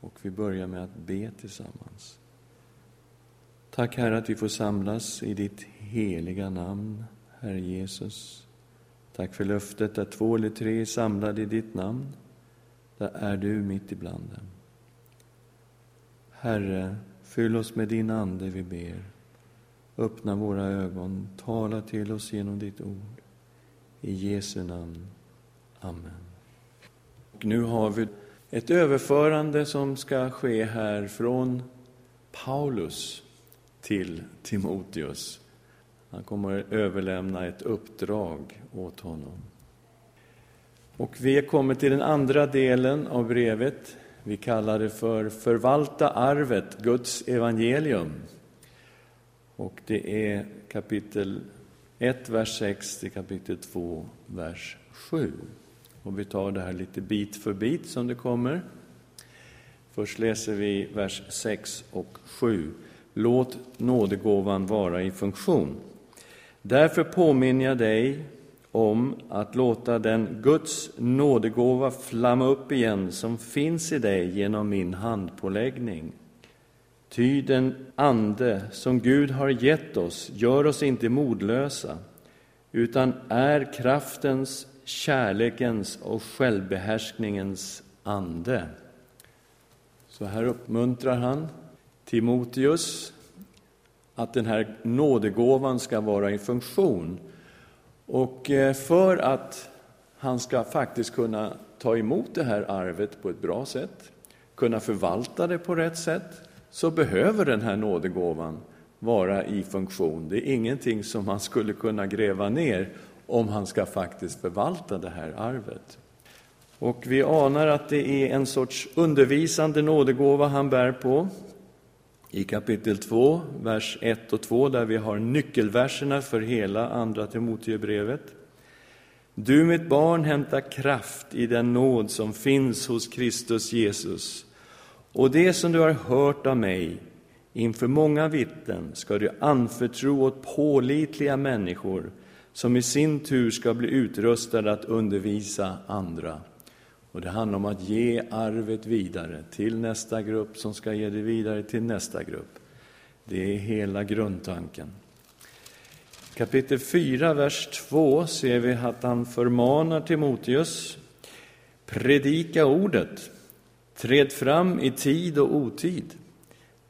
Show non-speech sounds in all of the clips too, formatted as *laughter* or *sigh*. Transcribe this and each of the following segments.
Och vi börjar med att be tillsammans. Tack Herre att vi får samlas i ditt heliga namn, Herre Jesus. Tack för löftet att två eller tre är samlade i ditt namn. Där är du mitt ibland dem. Herre, fyll oss med din Ande, vi ber. Öppna våra ögon, tala till oss genom ditt ord. I Jesu namn. Amen. Och nu har vi ett överförande som ska ske här från Paulus till Timoteus. Han kommer att överlämna ett uppdrag åt honom. Och vi är kommit till den andra delen av brevet. Vi kallar det för Förvalta arvet, Guds evangelium. Och det är kapitel 1, vers 6 till kapitel 2, vers 7. Och vi tar det här lite bit för bit som det kommer. Först läser vi vers 6 och 7. Låt nådegåvan vara i funktion. Därför påminner jag dig om att låta den Guds nådegåva flamma upp igen som finns i dig genom min handpåläggning. Ty den ande som Gud har gett oss gör oss inte modlösa utan är kraftens, kärlekens och självbehärskningens ande. Så här uppmuntrar han Timoteus att den här nådegåvan ska vara i funktion. Och eh, för att han ska faktiskt kunna ta emot det här arvet på ett bra sätt, kunna förvalta det på rätt sätt, så behöver den här nådegåvan vara i funktion. Det är ingenting som man skulle kunna gräva ner om han ska faktiskt förvalta det här arvet. Och vi anar att det är en sorts undervisande nådegåva han bär på. I kapitel 2, vers 1 och 2, där vi har nyckelverserna för hela Andra Timoteusbrevet. Du, mitt barn, hämta kraft i den nåd som finns hos Kristus Jesus. Och det som du har hört av mig inför många vittnen ska du anförtro åt pålitliga människor som i sin tur ska bli utrustade att undervisa andra. Och det handlar om att ge arvet vidare till nästa grupp som ska ge det vidare till nästa grupp. Det är hela grundtanken. Kapitel 4, vers 2 ser vi att han förmanar Timoteus. Predika ordet, träd fram i tid och otid.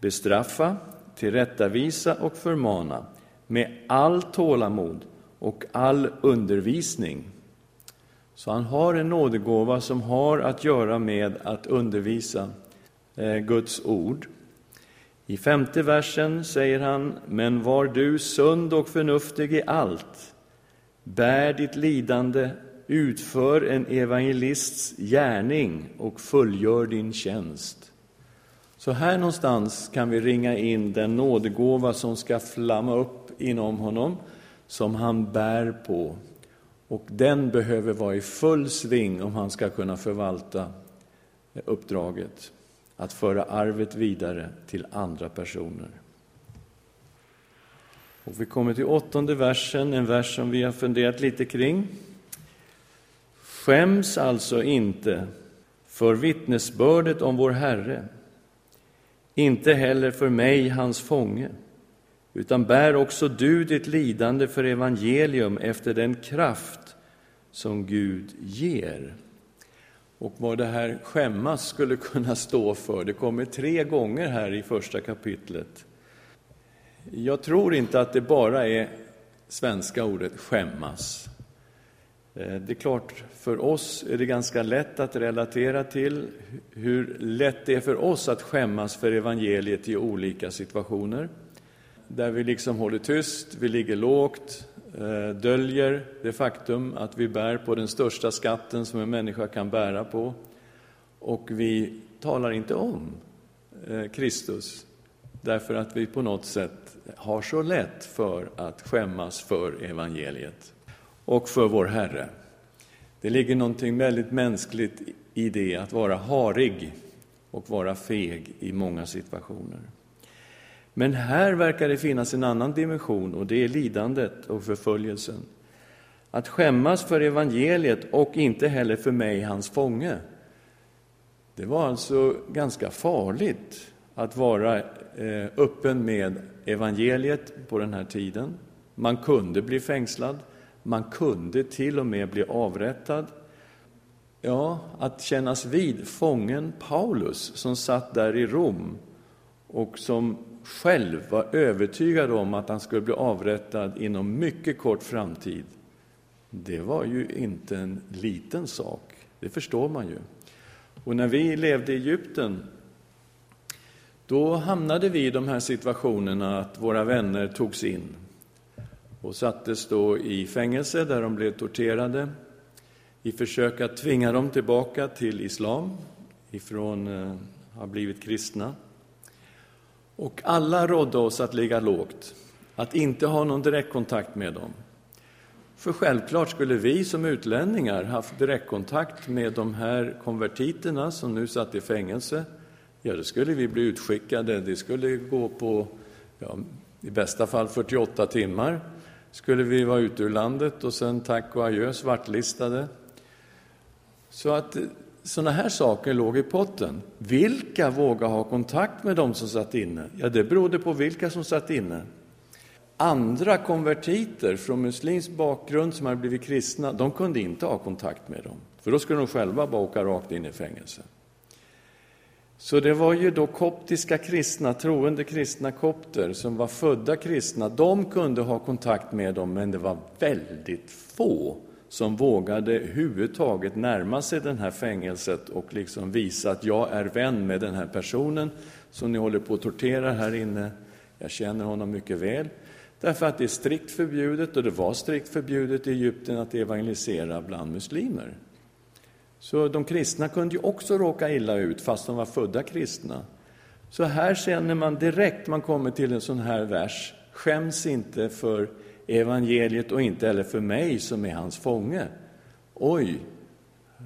Bestraffa, tillrättavisa och förmana med all tålamod och all undervisning. Så han har en nådegåva som har att göra med att undervisa eh, Guds ord. I femte versen säger han, men var du sund och förnuftig i allt, bär ditt lidande, utför en evangelists gärning och fullgör din tjänst. Så här någonstans kan vi ringa in den nådegåva som ska flamma upp inom honom, som han bär på och den behöver vara i full sving om han ska kunna förvalta uppdraget att föra arvet vidare till andra personer. Och vi kommer till åttonde versen, en vers som vi har funderat lite kring. Skäms alltså inte för vittnesbördet om vår Herre, inte heller för mig, hans fånge utan bär också du ditt lidande för evangelium efter den kraft som Gud ger. Och vad det här skämmas skulle kunna stå för, det kommer tre gånger här i första kapitlet. Jag tror inte att det bara är svenska ordet skämmas. Eh, det är klart, för oss är det ganska lätt att relatera till hur lätt det är för oss att skämmas för evangeliet i olika situationer där vi liksom håller tyst, vi ligger lågt, eh, döljer det faktum att vi bär på den största skatten som en människa kan bära på. Och vi talar inte om eh, Kristus därför att vi på något sätt har så lätt för att skämmas för evangeliet och för vår Herre. Det ligger någonting väldigt mänskligt i det, att vara harig och vara feg i många situationer. Men här verkar det finnas en annan dimension, och det är lidandet och förföljelsen. Att skämmas för evangeliet och inte heller för mig, hans fånge. Det var alltså ganska farligt att vara eh, öppen med evangeliet på den här tiden. Man kunde bli fängslad, man kunde till och med bli avrättad. Ja, att kännas vid fången Paulus som satt där i Rom och som själv var övertygad om att han skulle bli avrättad inom mycket kort framtid. Det var ju inte en liten sak, det förstår man ju. Och när vi levde i Egypten, då hamnade vi i de här situationerna att våra vänner togs in och sattes då i fängelse där de blev torterade i försök att tvinga dem tillbaka till islam ifrån att ha blivit kristna. Och alla rådde oss att ligga lågt, att inte ha någon direktkontakt med dem. För självklart skulle vi som utlänningar haft direktkontakt med de här konvertiterna som nu satt i fängelse. Ja, då skulle vi bli utskickade. Det skulle gå på, ja, i bästa fall 48 timmar. Skulle vi vara ute ur landet och sen tack och adjö, svartlistade. Så att sådana här saker låg i potten. Vilka vågade ha kontakt med dem som satt inne? Ja, det berodde på vilka som satt inne. Andra konvertiter från muslimsk bakgrund som hade blivit kristna, de kunde inte ha kontakt med dem, för då skulle de själva bara åka rakt in i fängelse. Så det var ju då koptiska kristna, troende kristna kopter, som var födda kristna, de kunde ha kontakt med dem, men det var väldigt få som vågade huvudtaget närma sig det här fängelset och liksom visa att jag är vän med den här personen som ni håller på att tortera här inne. Jag känner honom mycket väl. Därför att det är strikt förbjudet, och det var strikt förbjudet i Egypten att evangelisera bland muslimer. Så de kristna kunde ju också råka illa ut, fast de var födda kristna. Så här känner man direkt, man kommer till en sån här vers, skäms inte för evangeliet och inte heller för mig som är hans fånge. Oj,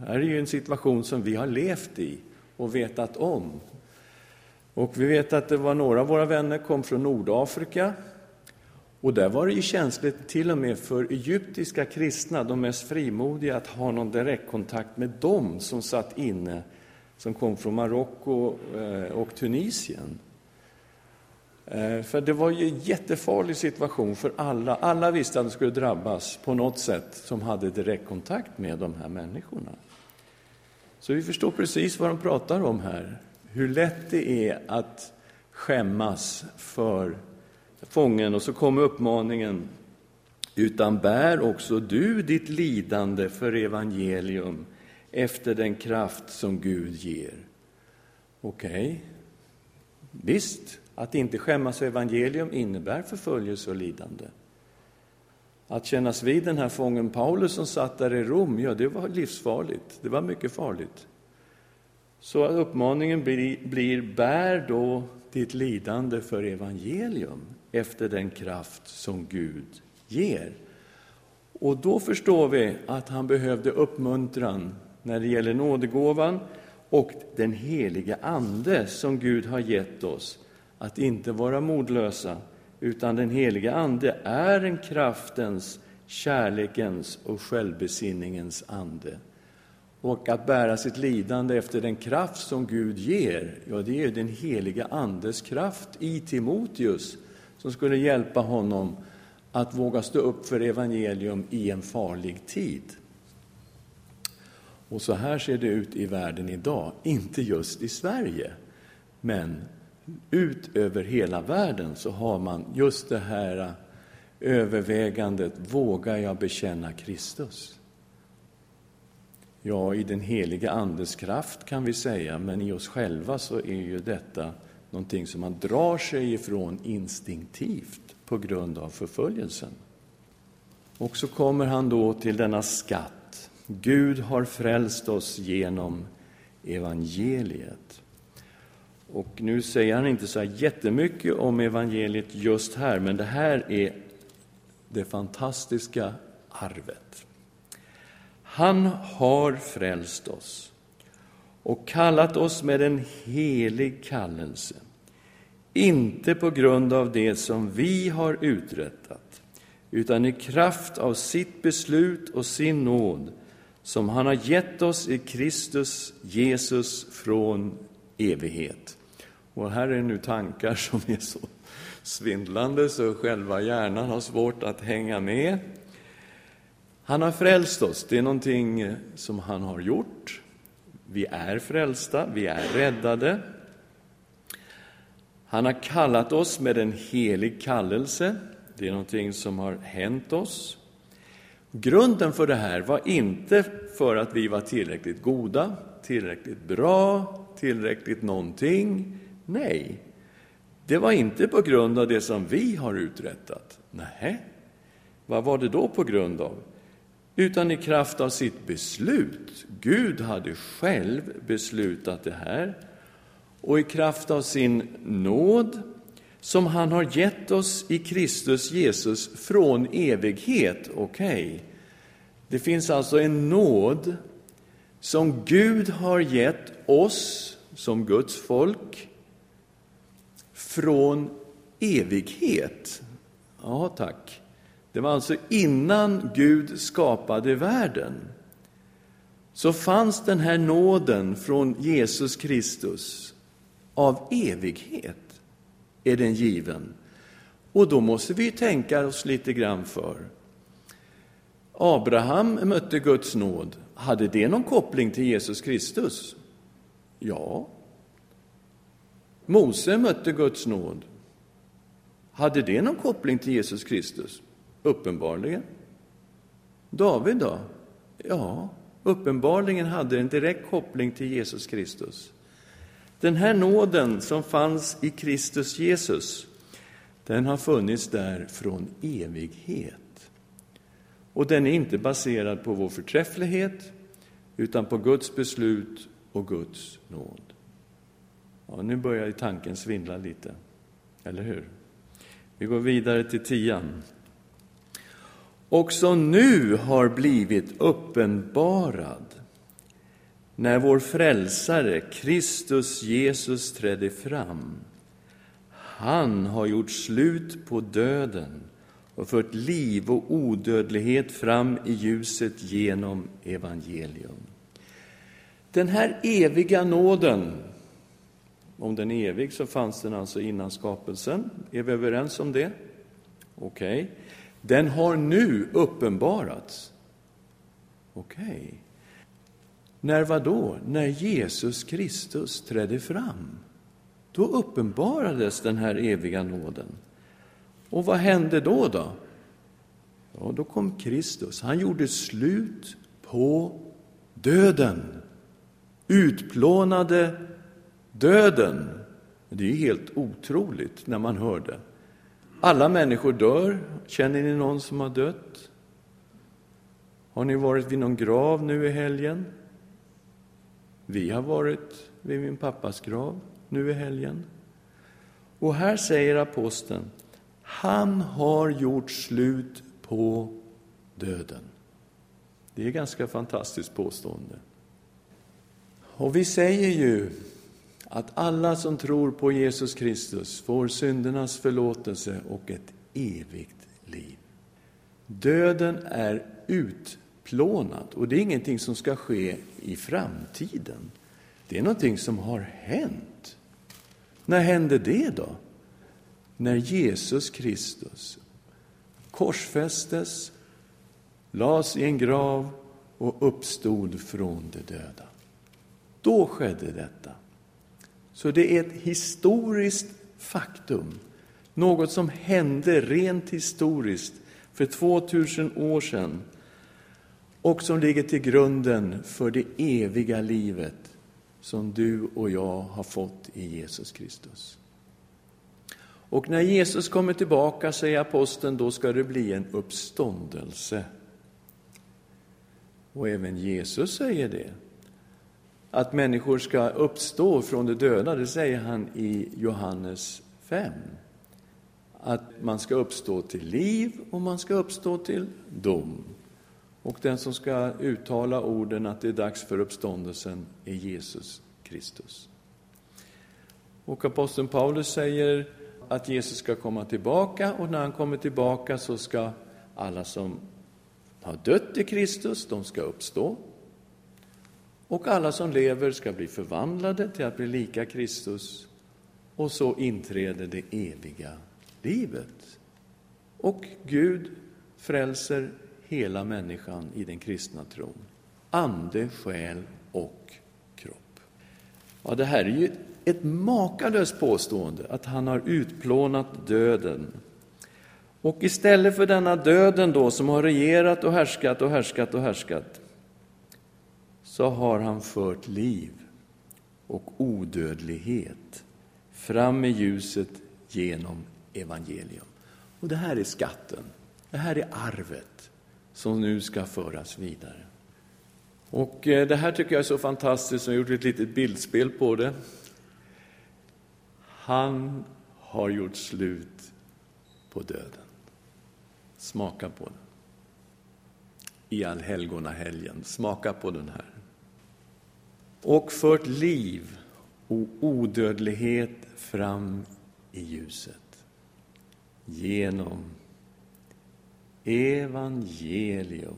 här är ju en situation som vi har levt i och vetat om. Och vi vet att det var några av våra vänner kom från Nordafrika och där var det ju känsligt till och med för egyptiska kristna, de mest frimodiga, att ha någon direktkontakt med dem som satt inne, som kom från Marocko eh, och Tunisien. Eh, för det var ju en jättefarlig situation för alla. Alla visste att de skulle drabbas på något sätt som hade direktkontakt med de här människorna. Så vi förstår precis vad de pratar om här. Hur lätt det är att skämmas för fången. Och så kommer uppmaningen. Utan bär också du ditt lidande för evangelium efter den kraft som Gud ger. Okej, okay. visst, att inte skämmas för evangelium innebär förföljelse och lidande. Att kännas vid den här fången Paulus som satt där i Rom, ja, det var livsfarligt. Det var mycket farligt. Så uppmaningen blir, blir bär då ditt lidande för evangelium efter den kraft som Gud ger. Och då förstår vi att han behövde uppmuntran när det gäller nådegåvan och den heliga Ande som Gud har gett oss att inte vara modlösa, utan den heliga Ande är en kraftens, kärlekens och självbesinningens ande. Och att bära sitt lidande efter den kraft som Gud ger, ja, det är den heliga Andes kraft i Timoteus som skulle hjälpa honom att våga stå upp för evangelium i en farlig tid. Och så här ser det ut i världen idag, inte just i Sverige, men ut över hela världen så har man just det här äh, övervägandet, vågar jag bekänna Kristus? Ja, i den heliga Andes kraft kan vi säga, men i oss själva så är ju detta någonting som man drar sig ifrån instinktivt på grund av förföljelsen. Och så kommer han då till denna skatt. Gud har frälst oss genom evangeliet. Och nu säger han inte så här jättemycket om evangeliet just här, men det här är det fantastiska arvet. Han har frälst oss och kallat oss med en helig kallelse, inte på grund av det som vi har uträttat, utan i kraft av sitt beslut och sin nåd som han har gett oss i Kristus Jesus från evighet. Och här är nu tankar som är så svindlande så själva hjärnan har svårt att hänga med. Han har frälst oss, det är någonting som han har gjort. Vi är frälsta, vi är räddade. Han har kallat oss med en helig kallelse. Det är någonting som har hänt oss. Grunden för det här var inte för att vi var tillräckligt goda, tillräckligt bra, tillräckligt någonting. Nej, det var inte på grund av det som vi har uträttat. Nej, vad var det då på grund av? Utan i kraft av sitt beslut. Gud hade själv beslutat det här. Och i kraft av sin nåd som han har gett oss i Kristus Jesus från evighet. Okej, okay. det finns alltså en nåd som Gud har gett oss som Guds folk från evighet. Ja, tack. Det var alltså innan Gud skapade världen. Så fanns den här nåden från Jesus Kristus av evighet är den given. Och då måste vi tänka oss lite grann för. Abraham mötte Guds nåd. Hade det någon koppling till Jesus Kristus? Ja. Mose mötte Guds nåd. Hade det någon koppling till Jesus Kristus? Uppenbarligen. David då? Ja, uppenbarligen hade en direkt koppling till Jesus Kristus. Den här nåden som fanns i Kristus Jesus, den har funnits där från evighet. Och den är inte baserad på vår förträfflighet, utan på Guds beslut och Guds nåd. Ja, nu börjar ju tanken svindla lite, eller hur? Vi går vidare till tian. Också nu har blivit uppenbarad när vår frälsare Kristus Jesus trädde fram. Han har gjort slut på döden och fört liv och odödlighet fram i ljuset genom evangelium. Den här eviga nåden, om den är evig så fanns den alltså innan skapelsen. Är vi överens om det? Okej. Okay. Den har nu uppenbarats. Okej. Okay. När var då? När Jesus Kristus trädde fram. Då uppenbarades den här eviga nåden. Och vad hände då? då? Ja, då kom Kristus. Han gjorde slut på döden. Utplånade döden. Det är helt otroligt när man hör det. Alla människor dör. Känner ni någon som har dött? Har ni varit vid någon grav nu i helgen? Vi har varit vid min pappas grav nu i helgen. Och här säger aposteln, han har gjort slut på döden. Det är ett ganska fantastiskt påstående. Och vi säger ju att alla som tror på Jesus Kristus får syndernas förlåtelse och ett evigt liv. Döden är utplånad och det är ingenting som ska ske i framtiden. Det är någonting som har hänt. När hände det då? När Jesus Kristus korsfästes, lades i en grav och uppstod från de döda. Då skedde detta. Så det är ett historiskt faktum, något som hände rent historiskt för 2000 år sedan och som ligger till grunden för det eviga livet som du och jag har fått i Jesus Kristus. Och när Jesus kommer tillbaka, säger aposteln, då ska det bli en uppståndelse. Och även Jesus säger det att människor ska uppstå från de döda, det säger han i Johannes 5. Att man ska uppstå till liv och man ska uppstå till dom. Och den som ska uttala orden att det är dags för uppståndelsen är Jesus Kristus. Och aposteln Paulus säger att Jesus ska komma tillbaka och när han kommer tillbaka så ska alla som har dött i Kristus, de ska uppstå. Och alla som lever ska bli förvandlade till att bli lika Kristus. Och så inträder det eviga livet. Och Gud frälser hela människan i den kristna tron. Ande, själ och kropp. Ja, det här är ju ett makalöst påstående, att han har utplånat döden. Och istället för denna döden då, som har regerat och härskat och härskat och härskat, så har han fört liv och odödlighet fram i ljuset genom evangelium. Och det här är skatten, det här är arvet som nu ska föras vidare. Och eh, det här tycker jag är så fantastiskt, jag har gjort ett litet bildspel på det. Han har gjort slut på döden. Smaka på den. I allhelgonahelgen, smaka på den här. Och fört liv och odödlighet fram i ljuset. Genom evangelium.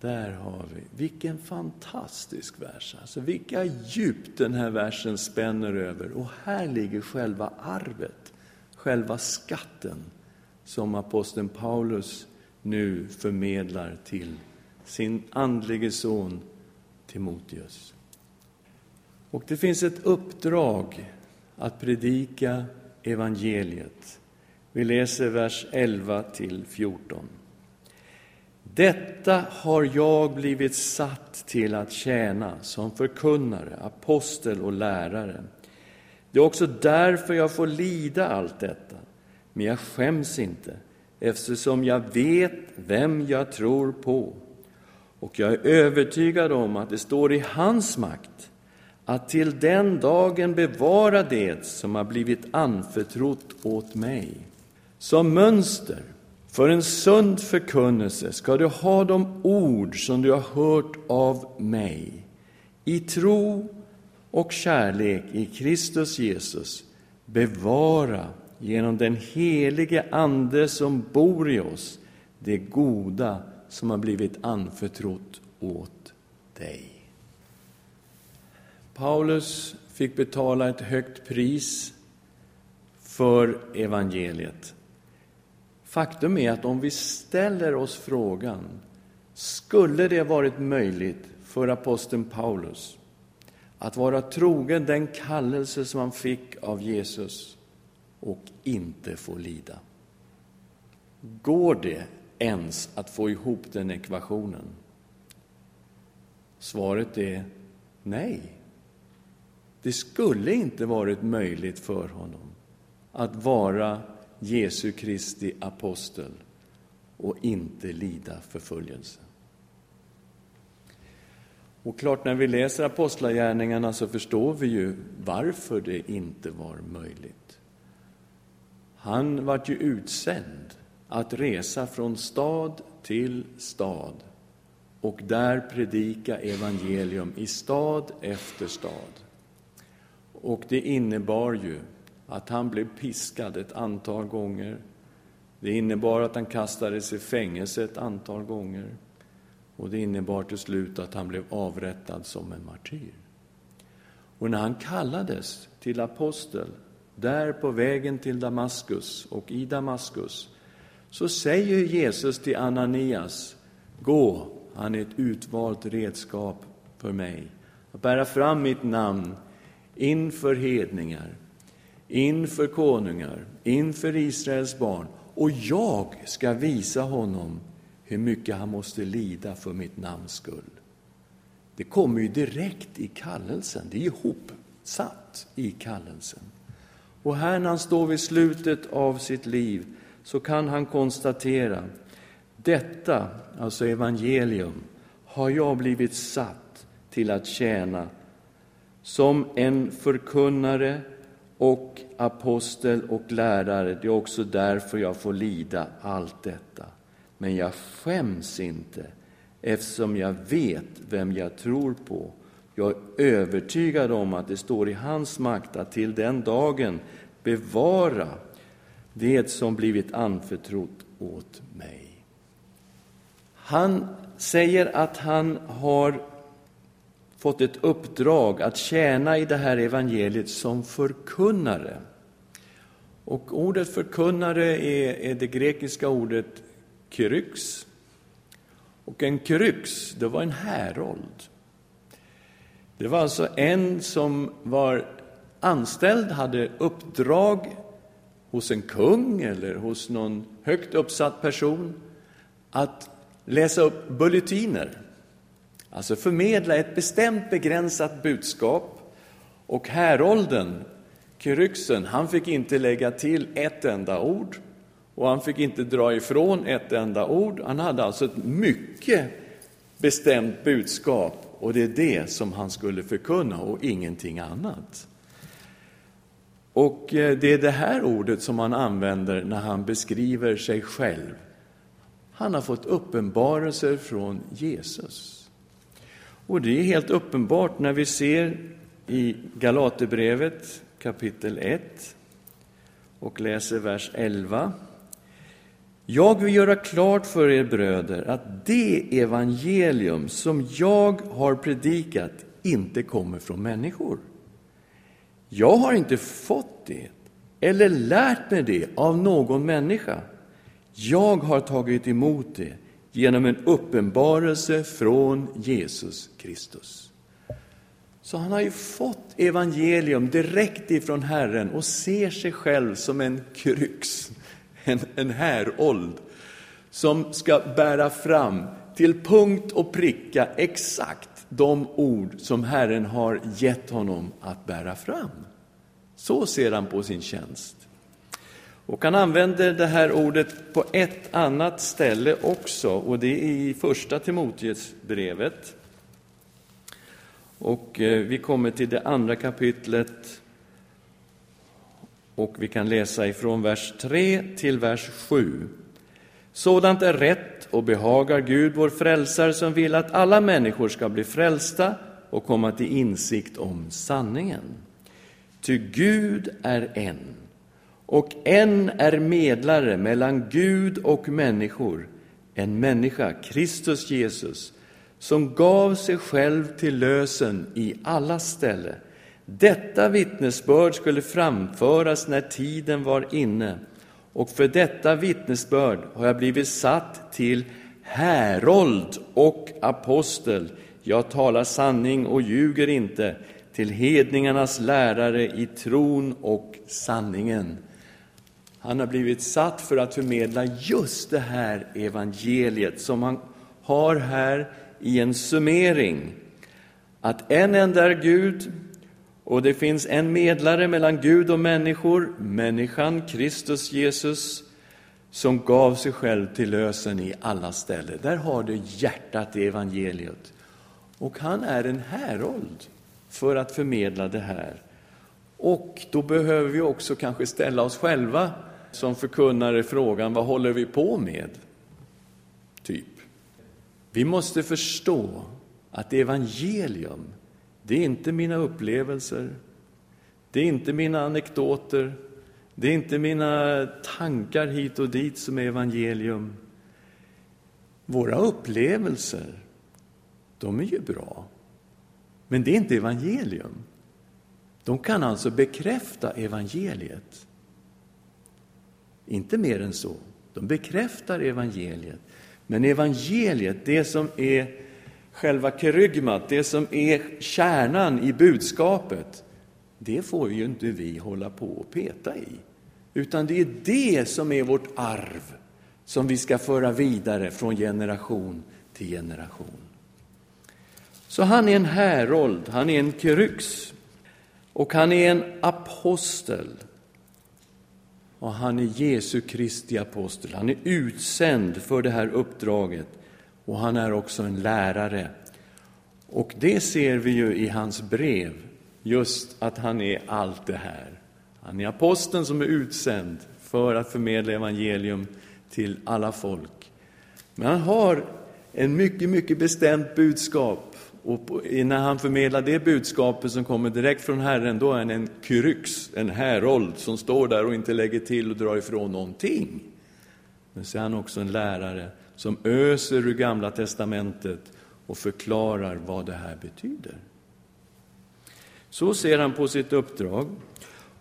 Där har vi, vilken fantastisk vers! Alltså vilka djup den här versen spänner över. Och här ligger själva arvet, själva skatten som aposteln Paulus nu förmedlar till sin andlige son Timoteus. Och det finns ett uppdrag att predika evangeliet. Vi läser vers 11 till 14. Detta har jag blivit satt till att tjäna som förkunnare, apostel och lärare. Det är också därför jag får lida allt detta. Men jag skäms inte, eftersom jag vet vem jag tror på. Och jag är övertygad om att det står i hans makt att till den dagen bevara det som har blivit anförtrott åt mig. Som mönster för en sund förkunnelse ska du ha de ord som du har hört av mig. I tro och kärlek i Kristus Jesus bevara genom den helige Ande som bor i oss det goda som har blivit anförtrott åt dig. Paulus fick betala ett högt pris för evangeliet. Faktum är att om vi ställer oss frågan, skulle det varit möjligt för aposteln Paulus att vara trogen den kallelse som han fick av Jesus och inte få lida? Går det ens att få ihop den ekvationen? Svaret är nej. Det skulle inte varit möjligt för honom att vara Jesu Kristi apostel och inte lida förföljelse. Och klart, när vi läser Apostlagärningarna så förstår vi ju varför det inte var möjligt. Han var ju utsänd att resa från stad till stad och där predika evangelium i stad efter stad. Och det innebar ju att han blev piskad ett antal gånger. Det innebar att han kastades i fängelse ett antal gånger. Och det innebar till slut att han blev avrättad som en martyr. Och när han kallades till apostel, där på vägen till Damaskus och i Damaskus, så säger Jesus till Ananias, gå, han är ett utvalt redskap för mig, att bära fram mitt namn inför hedningar, inför konungar, inför Israels barn och jag ska visa honom hur mycket han måste lida för mitt namns skull. Det kommer ju direkt i kallelsen, det är ihopsatt i kallelsen. Och här när han står vid slutet av sitt liv så kan han konstatera detta, alltså evangelium, har jag blivit satt till att tjäna som en förkunnare och apostel och lärare. Det är också därför jag får lida allt detta. Men jag skäms inte eftersom jag vet vem jag tror på. Jag är övertygad om att det står i hans makt att till den dagen bevara det som blivit anförtrott åt mig. Han säger att han har fått ett uppdrag att tjäna i det här evangeliet som förkunnare. Och ordet förkunnare är, är det grekiska ordet kryx. Och en kryx, det var en härold. Det var alltså en som var anställd, hade uppdrag hos en kung eller hos någon högt uppsatt person att läsa upp bulletiner, alltså förmedla ett bestämt begränsat budskap. Och härolden, kyryxen, han fick inte lägga till ett enda ord och han fick inte dra ifrån ett enda ord. Han hade alltså ett mycket bestämt budskap och det är det som han skulle förkunna och ingenting annat. Och eh, det är det här ordet som han använder när han beskriver sig själv. Han har fått uppenbarelser från Jesus. Och det är helt uppenbart när vi ser i Galaterbrevet kapitel 1 och läser vers 11. Jag vill göra klart för er bröder att det evangelium som jag har predikat inte kommer från människor. Jag har inte fått det eller lärt mig det av någon människa. Jag har tagit emot det genom en uppenbarelse från Jesus Kristus. Så han har ju fått evangelium direkt ifrån Herren och ser sig själv som en kryx, en, en härold som ska bära fram till punkt och pricka exakt de ord som Herren har gett honom att bära fram. Så ser han på sin tjänst. Och han använder det här ordet på ett annat ställe också, och det är i Första Timoteusbrevet. Och eh, vi kommer till det andra kapitlet och vi kan läsa ifrån vers 3 till vers 7. Sådant är rätt och behagar Gud, vår frälsare, som vill att alla människor ska bli frälsta och komma till insikt om sanningen. Ty Gud är en, och en är medlare mellan Gud och människor, en människa, Kristus Jesus, som gav sig själv till lösen i alla ställe. Detta vittnesbörd skulle framföras när tiden var inne, och för detta vittnesbörd har jag blivit satt till härold och apostel. Jag talar sanning och ljuger inte till hedningarnas lärare i tron och sanningen. Han har blivit satt för att förmedla just det här evangeliet som han har här i en summering. Att en enda är Gud och det finns en medlare mellan Gud och människor, människan Kristus Jesus, som gav sig själv till lösen i alla ställen. Där har du hjärtat i evangeliet. Och han är en härold för att förmedla det här. Och då behöver vi också kanske ställa oss själva som förkunnare frågan, vad håller vi på med? Typ. Vi måste förstå att evangelium, det är inte mina upplevelser, det är inte mina anekdoter, det är inte mina tankar hit och dit som är evangelium. Våra upplevelser, de är ju bra. Men det är inte evangelium. De kan alltså bekräfta evangeliet. Inte mer än så. De bekräftar evangeliet. Men evangeliet, det som är själva kerygmat, det som är kärnan i budskapet, det får ju inte vi hålla på och peta i. Utan det är det som är vårt arv, som vi ska föra vidare från generation till generation. Så han är en härold, han är en keryx, och han är en apostel. Och han är Jesu Kristi apostel. Han är utsänd för det här uppdraget och han är också en lärare. Och det ser vi ju i hans brev, just att han är allt det här. Han är aposteln som är utsänd för att förmedla evangelium till alla folk. Men han har en mycket, mycket bestämt budskap och när han förmedlar det budskapet som kommer direkt från Herren, då är han en kyryx, en härold som står där och inte lägger till och drar ifrån någonting. Men så är han också en lärare som öser ur Gamla testamentet och förklarar vad det här betyder. Så ser han på sitt uppdrag.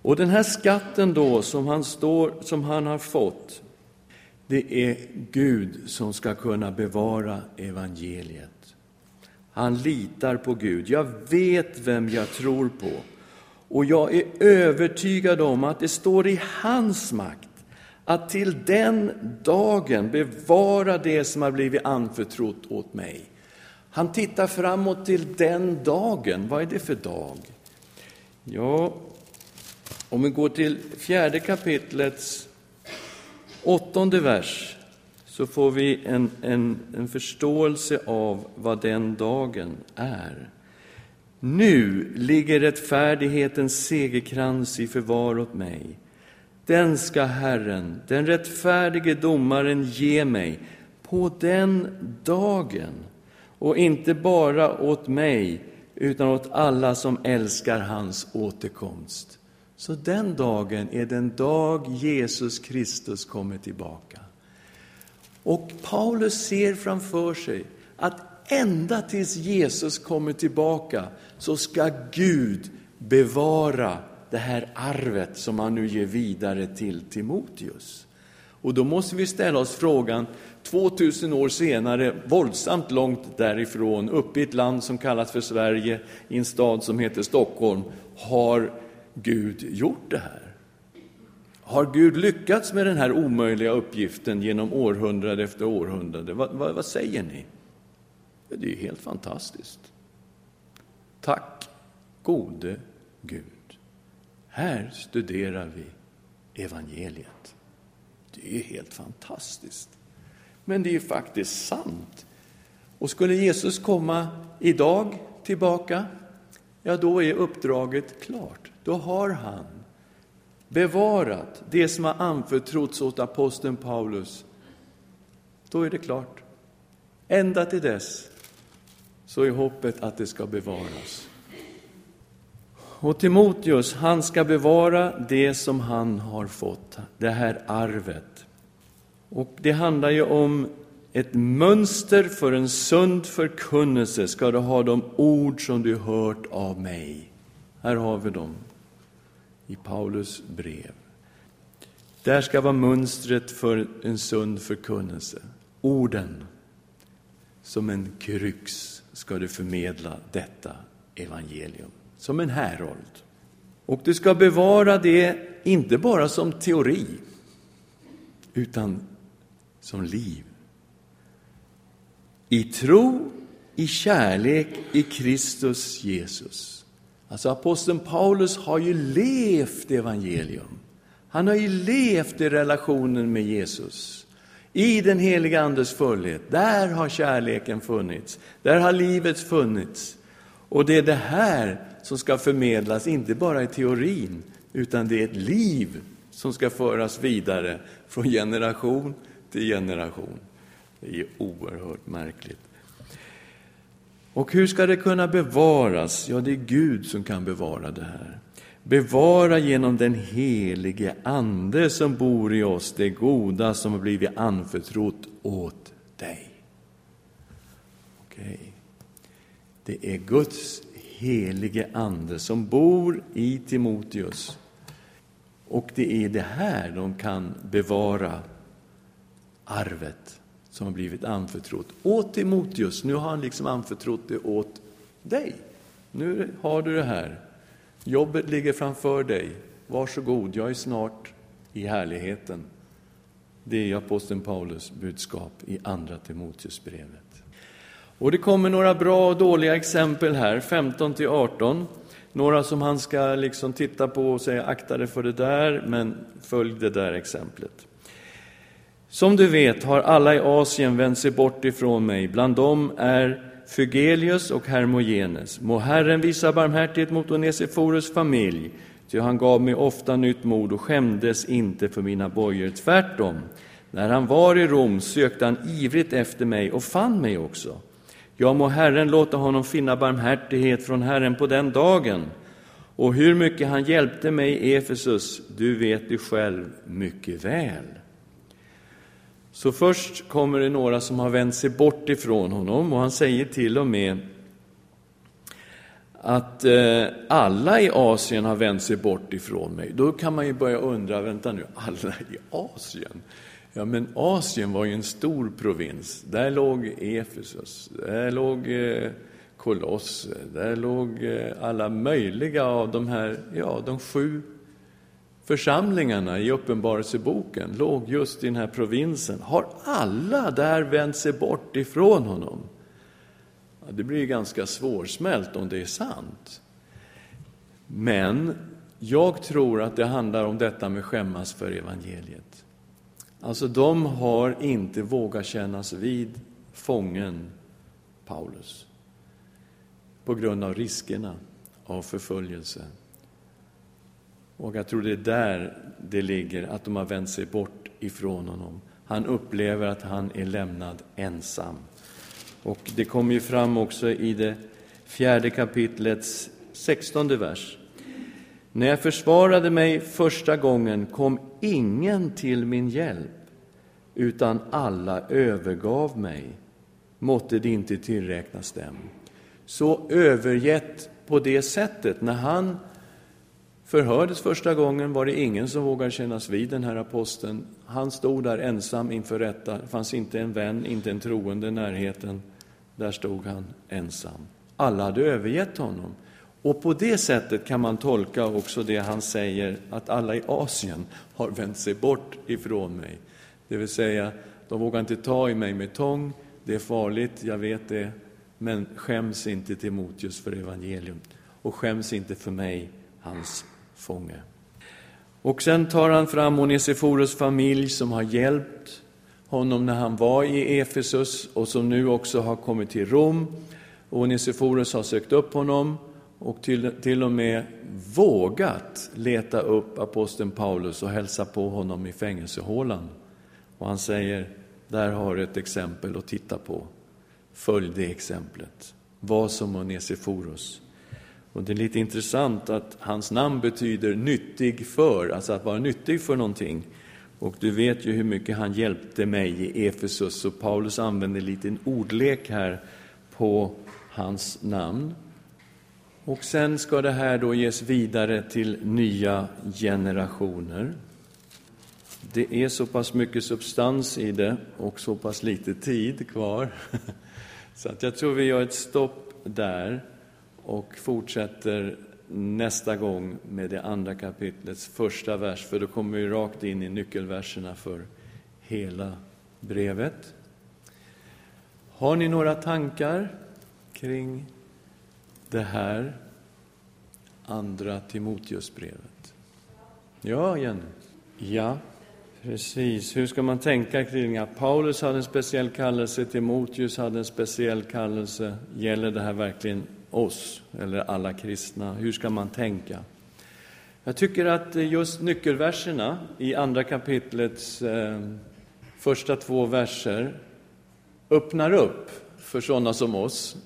Och den här skatten då som han, står, som han har fått, det är Gud som ska kunna bevara evangeliet. Han litar på Gud. Jag vet vem jag tror på. Och jag är övertygad om att det står i hans makt att till den dagen bevara det som har blivit anförtrott åt mig. Han tittar framåt till den dagen. Vad är det för dag? Ja, om vi går till fjärde kapitlets åttonde vers så får vi en, en, en förståelse av vad den dagen är. Nu ligger rättfärdighetens segerkrans i förvar åt mig. Den ska Herren, den rättfärdige domaren, ge mig på den dagen och inte bara åt mig utan åt alla som älskar hans återkomst. Så den dagen är den dag Jesus Kristus kommer tillbaka. Och Paulus ser framför sig att ända tills Jesus kommer tillbaka så ska Gud bevara det här arvet som han nu ger vidare till Timoteus. Och då måste vi ställa oss frågan, 2000 år senare, våldsamt långt därifrån, uppe i ett land som kallas för Sverige, i en stad som heter Stockholm, har Gud gjort det här? Har Gud lyckats med den här omöjliga uppgiften genom århundrade efter århundrade? Vad, vad, vad säger ni? Det är ju helt fantastiskt. Tack gode Gud. Här studerar vi evangeliet. Det är helt fantastiskt. Men det är faktiskt sant. Och skulle Jesus komma idag tillbaka, ja då är uppdraget klart. Då har han bevarat det som har anförtrotts åt aposteln Paulus. Då är det klart. Ända till dess så är hoppet att det ska bevaras. Och Timoteus, han ska bevara det som han har fått, det här arvet. Och det handlar ju om ett mönster för en sund förkunnelse ska du ha de ord som du hört av mig. Här har vi dem i Paulus brev. Där ska vara mönstret för en sund förkunnelse. Orden som en kryx ska du förmedla detta evangelium, som en härold. Och du ska bevara det inte bara som teori, utan som liv. I tro, i kärlek i Kristus Jesus. Alltså aposteln Paulus har ju levt evangelium. Han har ju levt i relationen med Jesus. I den heliga Andes fullhet, där har kärleken funnits, där har livet funnits. Och det är det här som ska förmedlas, inte bara i teorin, utan det är ett liv som ska föras vidare från generation till generation. Det är oerhört märkligt. Och hur ska det kunna bevaras? Ja, det är Gud som kan bevara det här. Bevara genom den helige Ande som bor i oss det goda som har blivit anförtrott åt dig. Okej. Det är Guds helige Ande som bor i Timoteus. Och det är det här de kan bevara arvet som har blivit anförtrott åt Timoteus. Nu har han liksom anförtrott det åt dig. Nu har du det här. Jobbet ligger framför dig. Varsågod, jag är snart i härligheten. Det är aposteln Paulus budskap i Andra Timoteusbrevet. Och det kommer några bra och dåliga exempel här, 15 till 18. Några som han ska liksom titta på och säga akta dig för det där, men följ det där exemplet. Som du vet har alla i Asien vänt sig bort ifrån mig. Bland dem är Fygelius och Hermogenes. Må Herren visa barmhärtighet mot Onesiforus familj, ty han gav mig ofta nytt mod och skämdes inte för mina bojor. Tvärtom, när han var i Rom sökte han ivrigt efter mig och fann mig också. Ja, må Herren låta honom finna barmhärtighet från Herren på den dagen. Och hur mycket han hjälpte mig i Efesus, du vet du själv mycket väl. Så först kommer det några som har vänt sig bort ifrån honom och han säger till och med att eh, alla i Asien har vänt sig bort ifrån mig. Då kan man ju börja undra, vänta nu, alla i Asien? Ja, men Asien var ju en stor provins. Där låg Efesus, där låg eh, Kolosse, där låg eh, alla möjliga av de här, ja, de sju församlingarna i Uppenbarelseboken låg just i den här provinsen. Har alla där vänt sig bort ifrån honom? Ja, det blir ganska svårsmält om det är sant. Men jag tror att det handlar om detta med skämmas för evangeliet. Alltså, de har inte vågat kännas vid fången Paulus på grund av riskerna av förföljelse. Och jag tror det är där det ligger, att de har vänt sig bort ifrån honom. Han upplever att han är lämnad ensam. Och det kommer ju fram också i det fjärde kapitlets sextonde vers. När jag försvarade mig första gången kom ingen till min hjälp, utan alla övergav mig. Måtte det inte tillräknas dem. Så övergett på det sättet, när han förhördes första gången var det ingen som vågade kännas vid den här aposteln. Han stod där ensam inför rätta. Det fanns inte en vän, inte en troende i närheten. Där stod han ensam. Alla hade övergett honom. Och på det sättet kan man tolka också det han säger, att alla i Asien har vänt sig bort ifrån mig. Det vill säga, de vågar inte ta i mig med tång, det är farligt, jag vet det, men skäms inte Timoteus för evangelium och skäms inte för mig, hans fånge. Och sen tar han fram Onesiforus familj som har hjälpt honom när han var i Efesus och som nu också har kommit till Rom. Onesiforus har sökt upp honom och till, till och med vågat leta upp aposteln Paulus och hälsa på honom i fängelsehålan. Och han säger, där har du ett exempel att titta på. Följ det exemplet. Var som Onesiforus. Och det är lite intressant att hans namn betyder nyttig för, alltså att vara nyttig för någonting. Och du vet ju hur mycket han hjälpte mig i Efesus, så Paulus använder en liten ordlek här på hans namn. Och sen ska det här då ges vidare till nya generationer. Det är så pass mycket substans i det och så pass lite tid kvar. *laughs* Så att jag tror vi gör ett stopp där och fortsätter nästa gång med det andra kapitlets första vers, för då kommer vi rakt in i nyckelverserna för hela brevet. Har ni några tankar kring det här andra Timoteusbrevet? Ja, Jenny? Ja, precis. Hur ska man tänka kring att Paulus hade en speciell kallelse, Timoteus hade en speciell kallelse? Gäller det här verkligen oss, eller alla kristna? Hur ska man tänka? Jag tycker att just nyckelverserna i andra kapitlets eh, första två verser öppnar upp för sådana som oss.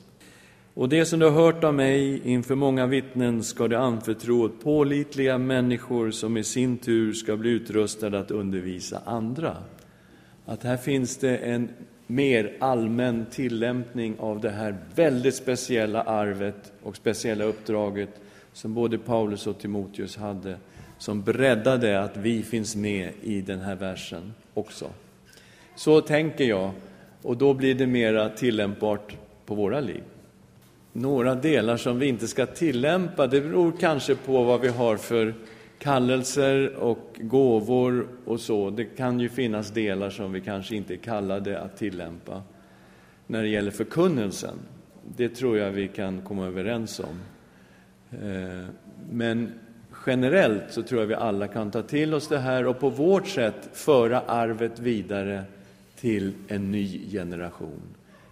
Och det som du har hört av mig inför många vittnen ska du anförtro åt pålitliga människor som i sin tur ska bli utrustade att undervisa andra. Att här finns det en mer allmän tillämpning av det här väldigt speciella arvet och speciella uppdraget som både Paulus och Timoteus hade, som breddade att vi finns med i den här versen också. Så tänker jag, och då blir det mera tillämpbart på våra liv. Några delar som vi inte ska tillämpa, det beror kanske på vad vi har för kallelser och gåvor och så. Det kan ju finnas delar som vi kanske inte är kallade att tillämpa när det gäller förkunnelsen. Det tror jag vi kan komma överens om. Eh, men generellt så tror jag vi alla kan ta till oss det här och på vårt sätt föra arvet vidare till en ny generation.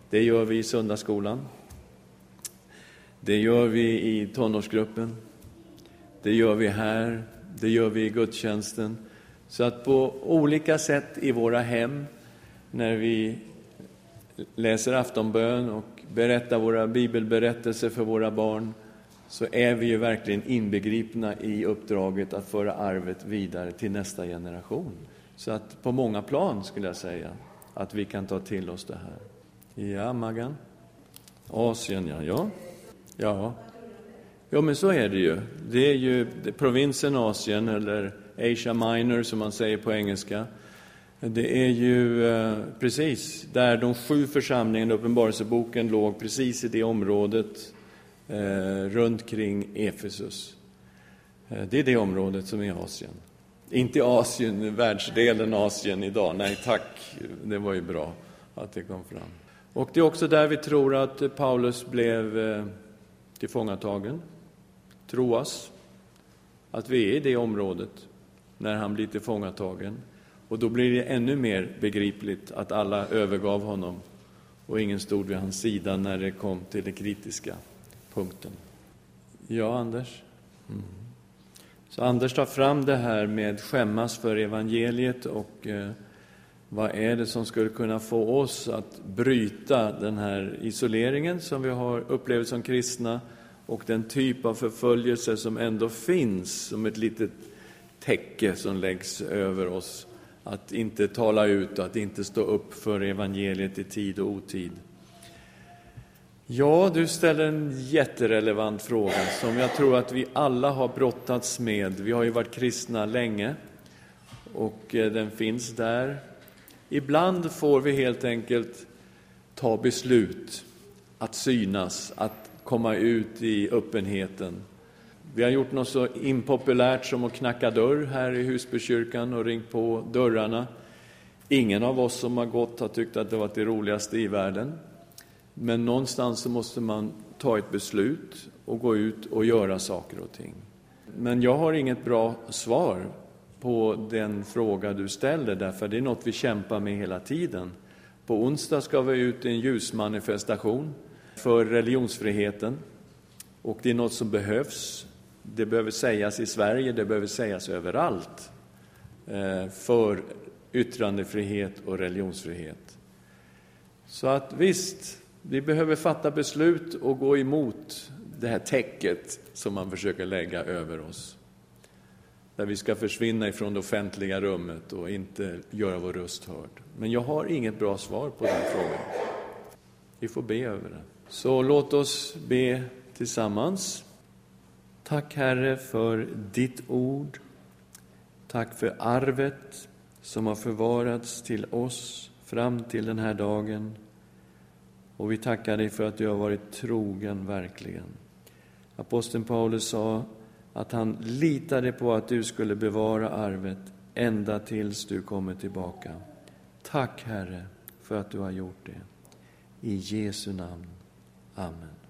Det gör vi i söndagsskolan. Det gör vi i tonårsgruppen. Det gör vi här det gör vi i gudstjänsten. Så att på olika sätt i våra hem, när vi läser aftonbön och berättar våra bibelberättelser för våra barn, så är vi ju verkligen inbegripna i uppdraget att föra arvet vidare till nästa generation. Så att på många plan skulle jag säga att vi kan ta till oss det här. Ja, Maggan? Asien, ja. Ja. ja. Ja, men så är det ju. Det är ju provinsen Asien, eller Asia Minor som man säger på engelska. Det är ju eh, precis där de sju församlingarna, i Uppenbarelseboken, låg precis i det området eh, runt kring Efesus. Eh, det är det området som är Asien. Inte Asien, världsdelen Asien idag. Nej tack, det var ju bra att det kom fram. Och det är också där vi tror att Paulus blev eh, tillfångatagen. Troas att vi är i det området när han blir tillfångatagen. Och då blir det ännu mer begripligt att alla övergav honom och ingen stod vid hans sida när det kom till den kritiska punkten. Ja, Anders? Mm. Så Anders tar fram det här med skämmas för evangeliet och eh, vad är det som skulle kunna få oss att bryta den här isoleringen som vi har upplevt som kristna och den typ av förföljelse som ändå finns som ett litet täcke som läggs över oss. Att inte tala ut, att inte stå upp för evangeliet i tid och otid. Ja, du ställer en jätterelevant fråga som jag tror att vi alla har brottats med. Vi har ju varit kristna länge och eh, den finns där. Ibland får vi helt enkelt ta beslut att synas, att komma ut i öppenheten. Vi har gjort något så impopulärt som att knacka dörr här i Husbykyrkan och ringt på dörrarna. Ingen av oss som har gått har tyckt att det varit det roligaste i världen. Men någonstans så måste man ta ett beslut och gå ut och göra saker och ting. Men jag har inget bra svar på den fråga du ställer, därför det är något vi kämpar med hela tiden. På onsdag ska vi ut i en ljusmanifestation för religionsfriheten. Och det är något som behövs. Det behöver sägas i Sverige, det behöver sägas överallt eh, för yttrandefrihet och religionsfrihet. Så att visst, vi behöver fatta beslut och gå emot det här täcket som man försöker lägga över oss. Där vi ska försvinna ifrån det offentliga rummet och inte göra vår röst hörd. Men jag har inget bra svar på den frågan. Vi får be över det. Så låt oss be tillsammans. Tack Herre för ditt ord. Tack för arvet som har förvarats till oss fram till den här dagen. Och vi tackar dig för att du har varit trogen, verkligen. Aposteln Paulus sa att han litade på att du skulle bevara arvet ända tills du kommer tillbaka. Tack, Herre, för att du har gjort det. I Jesu namn. Amen.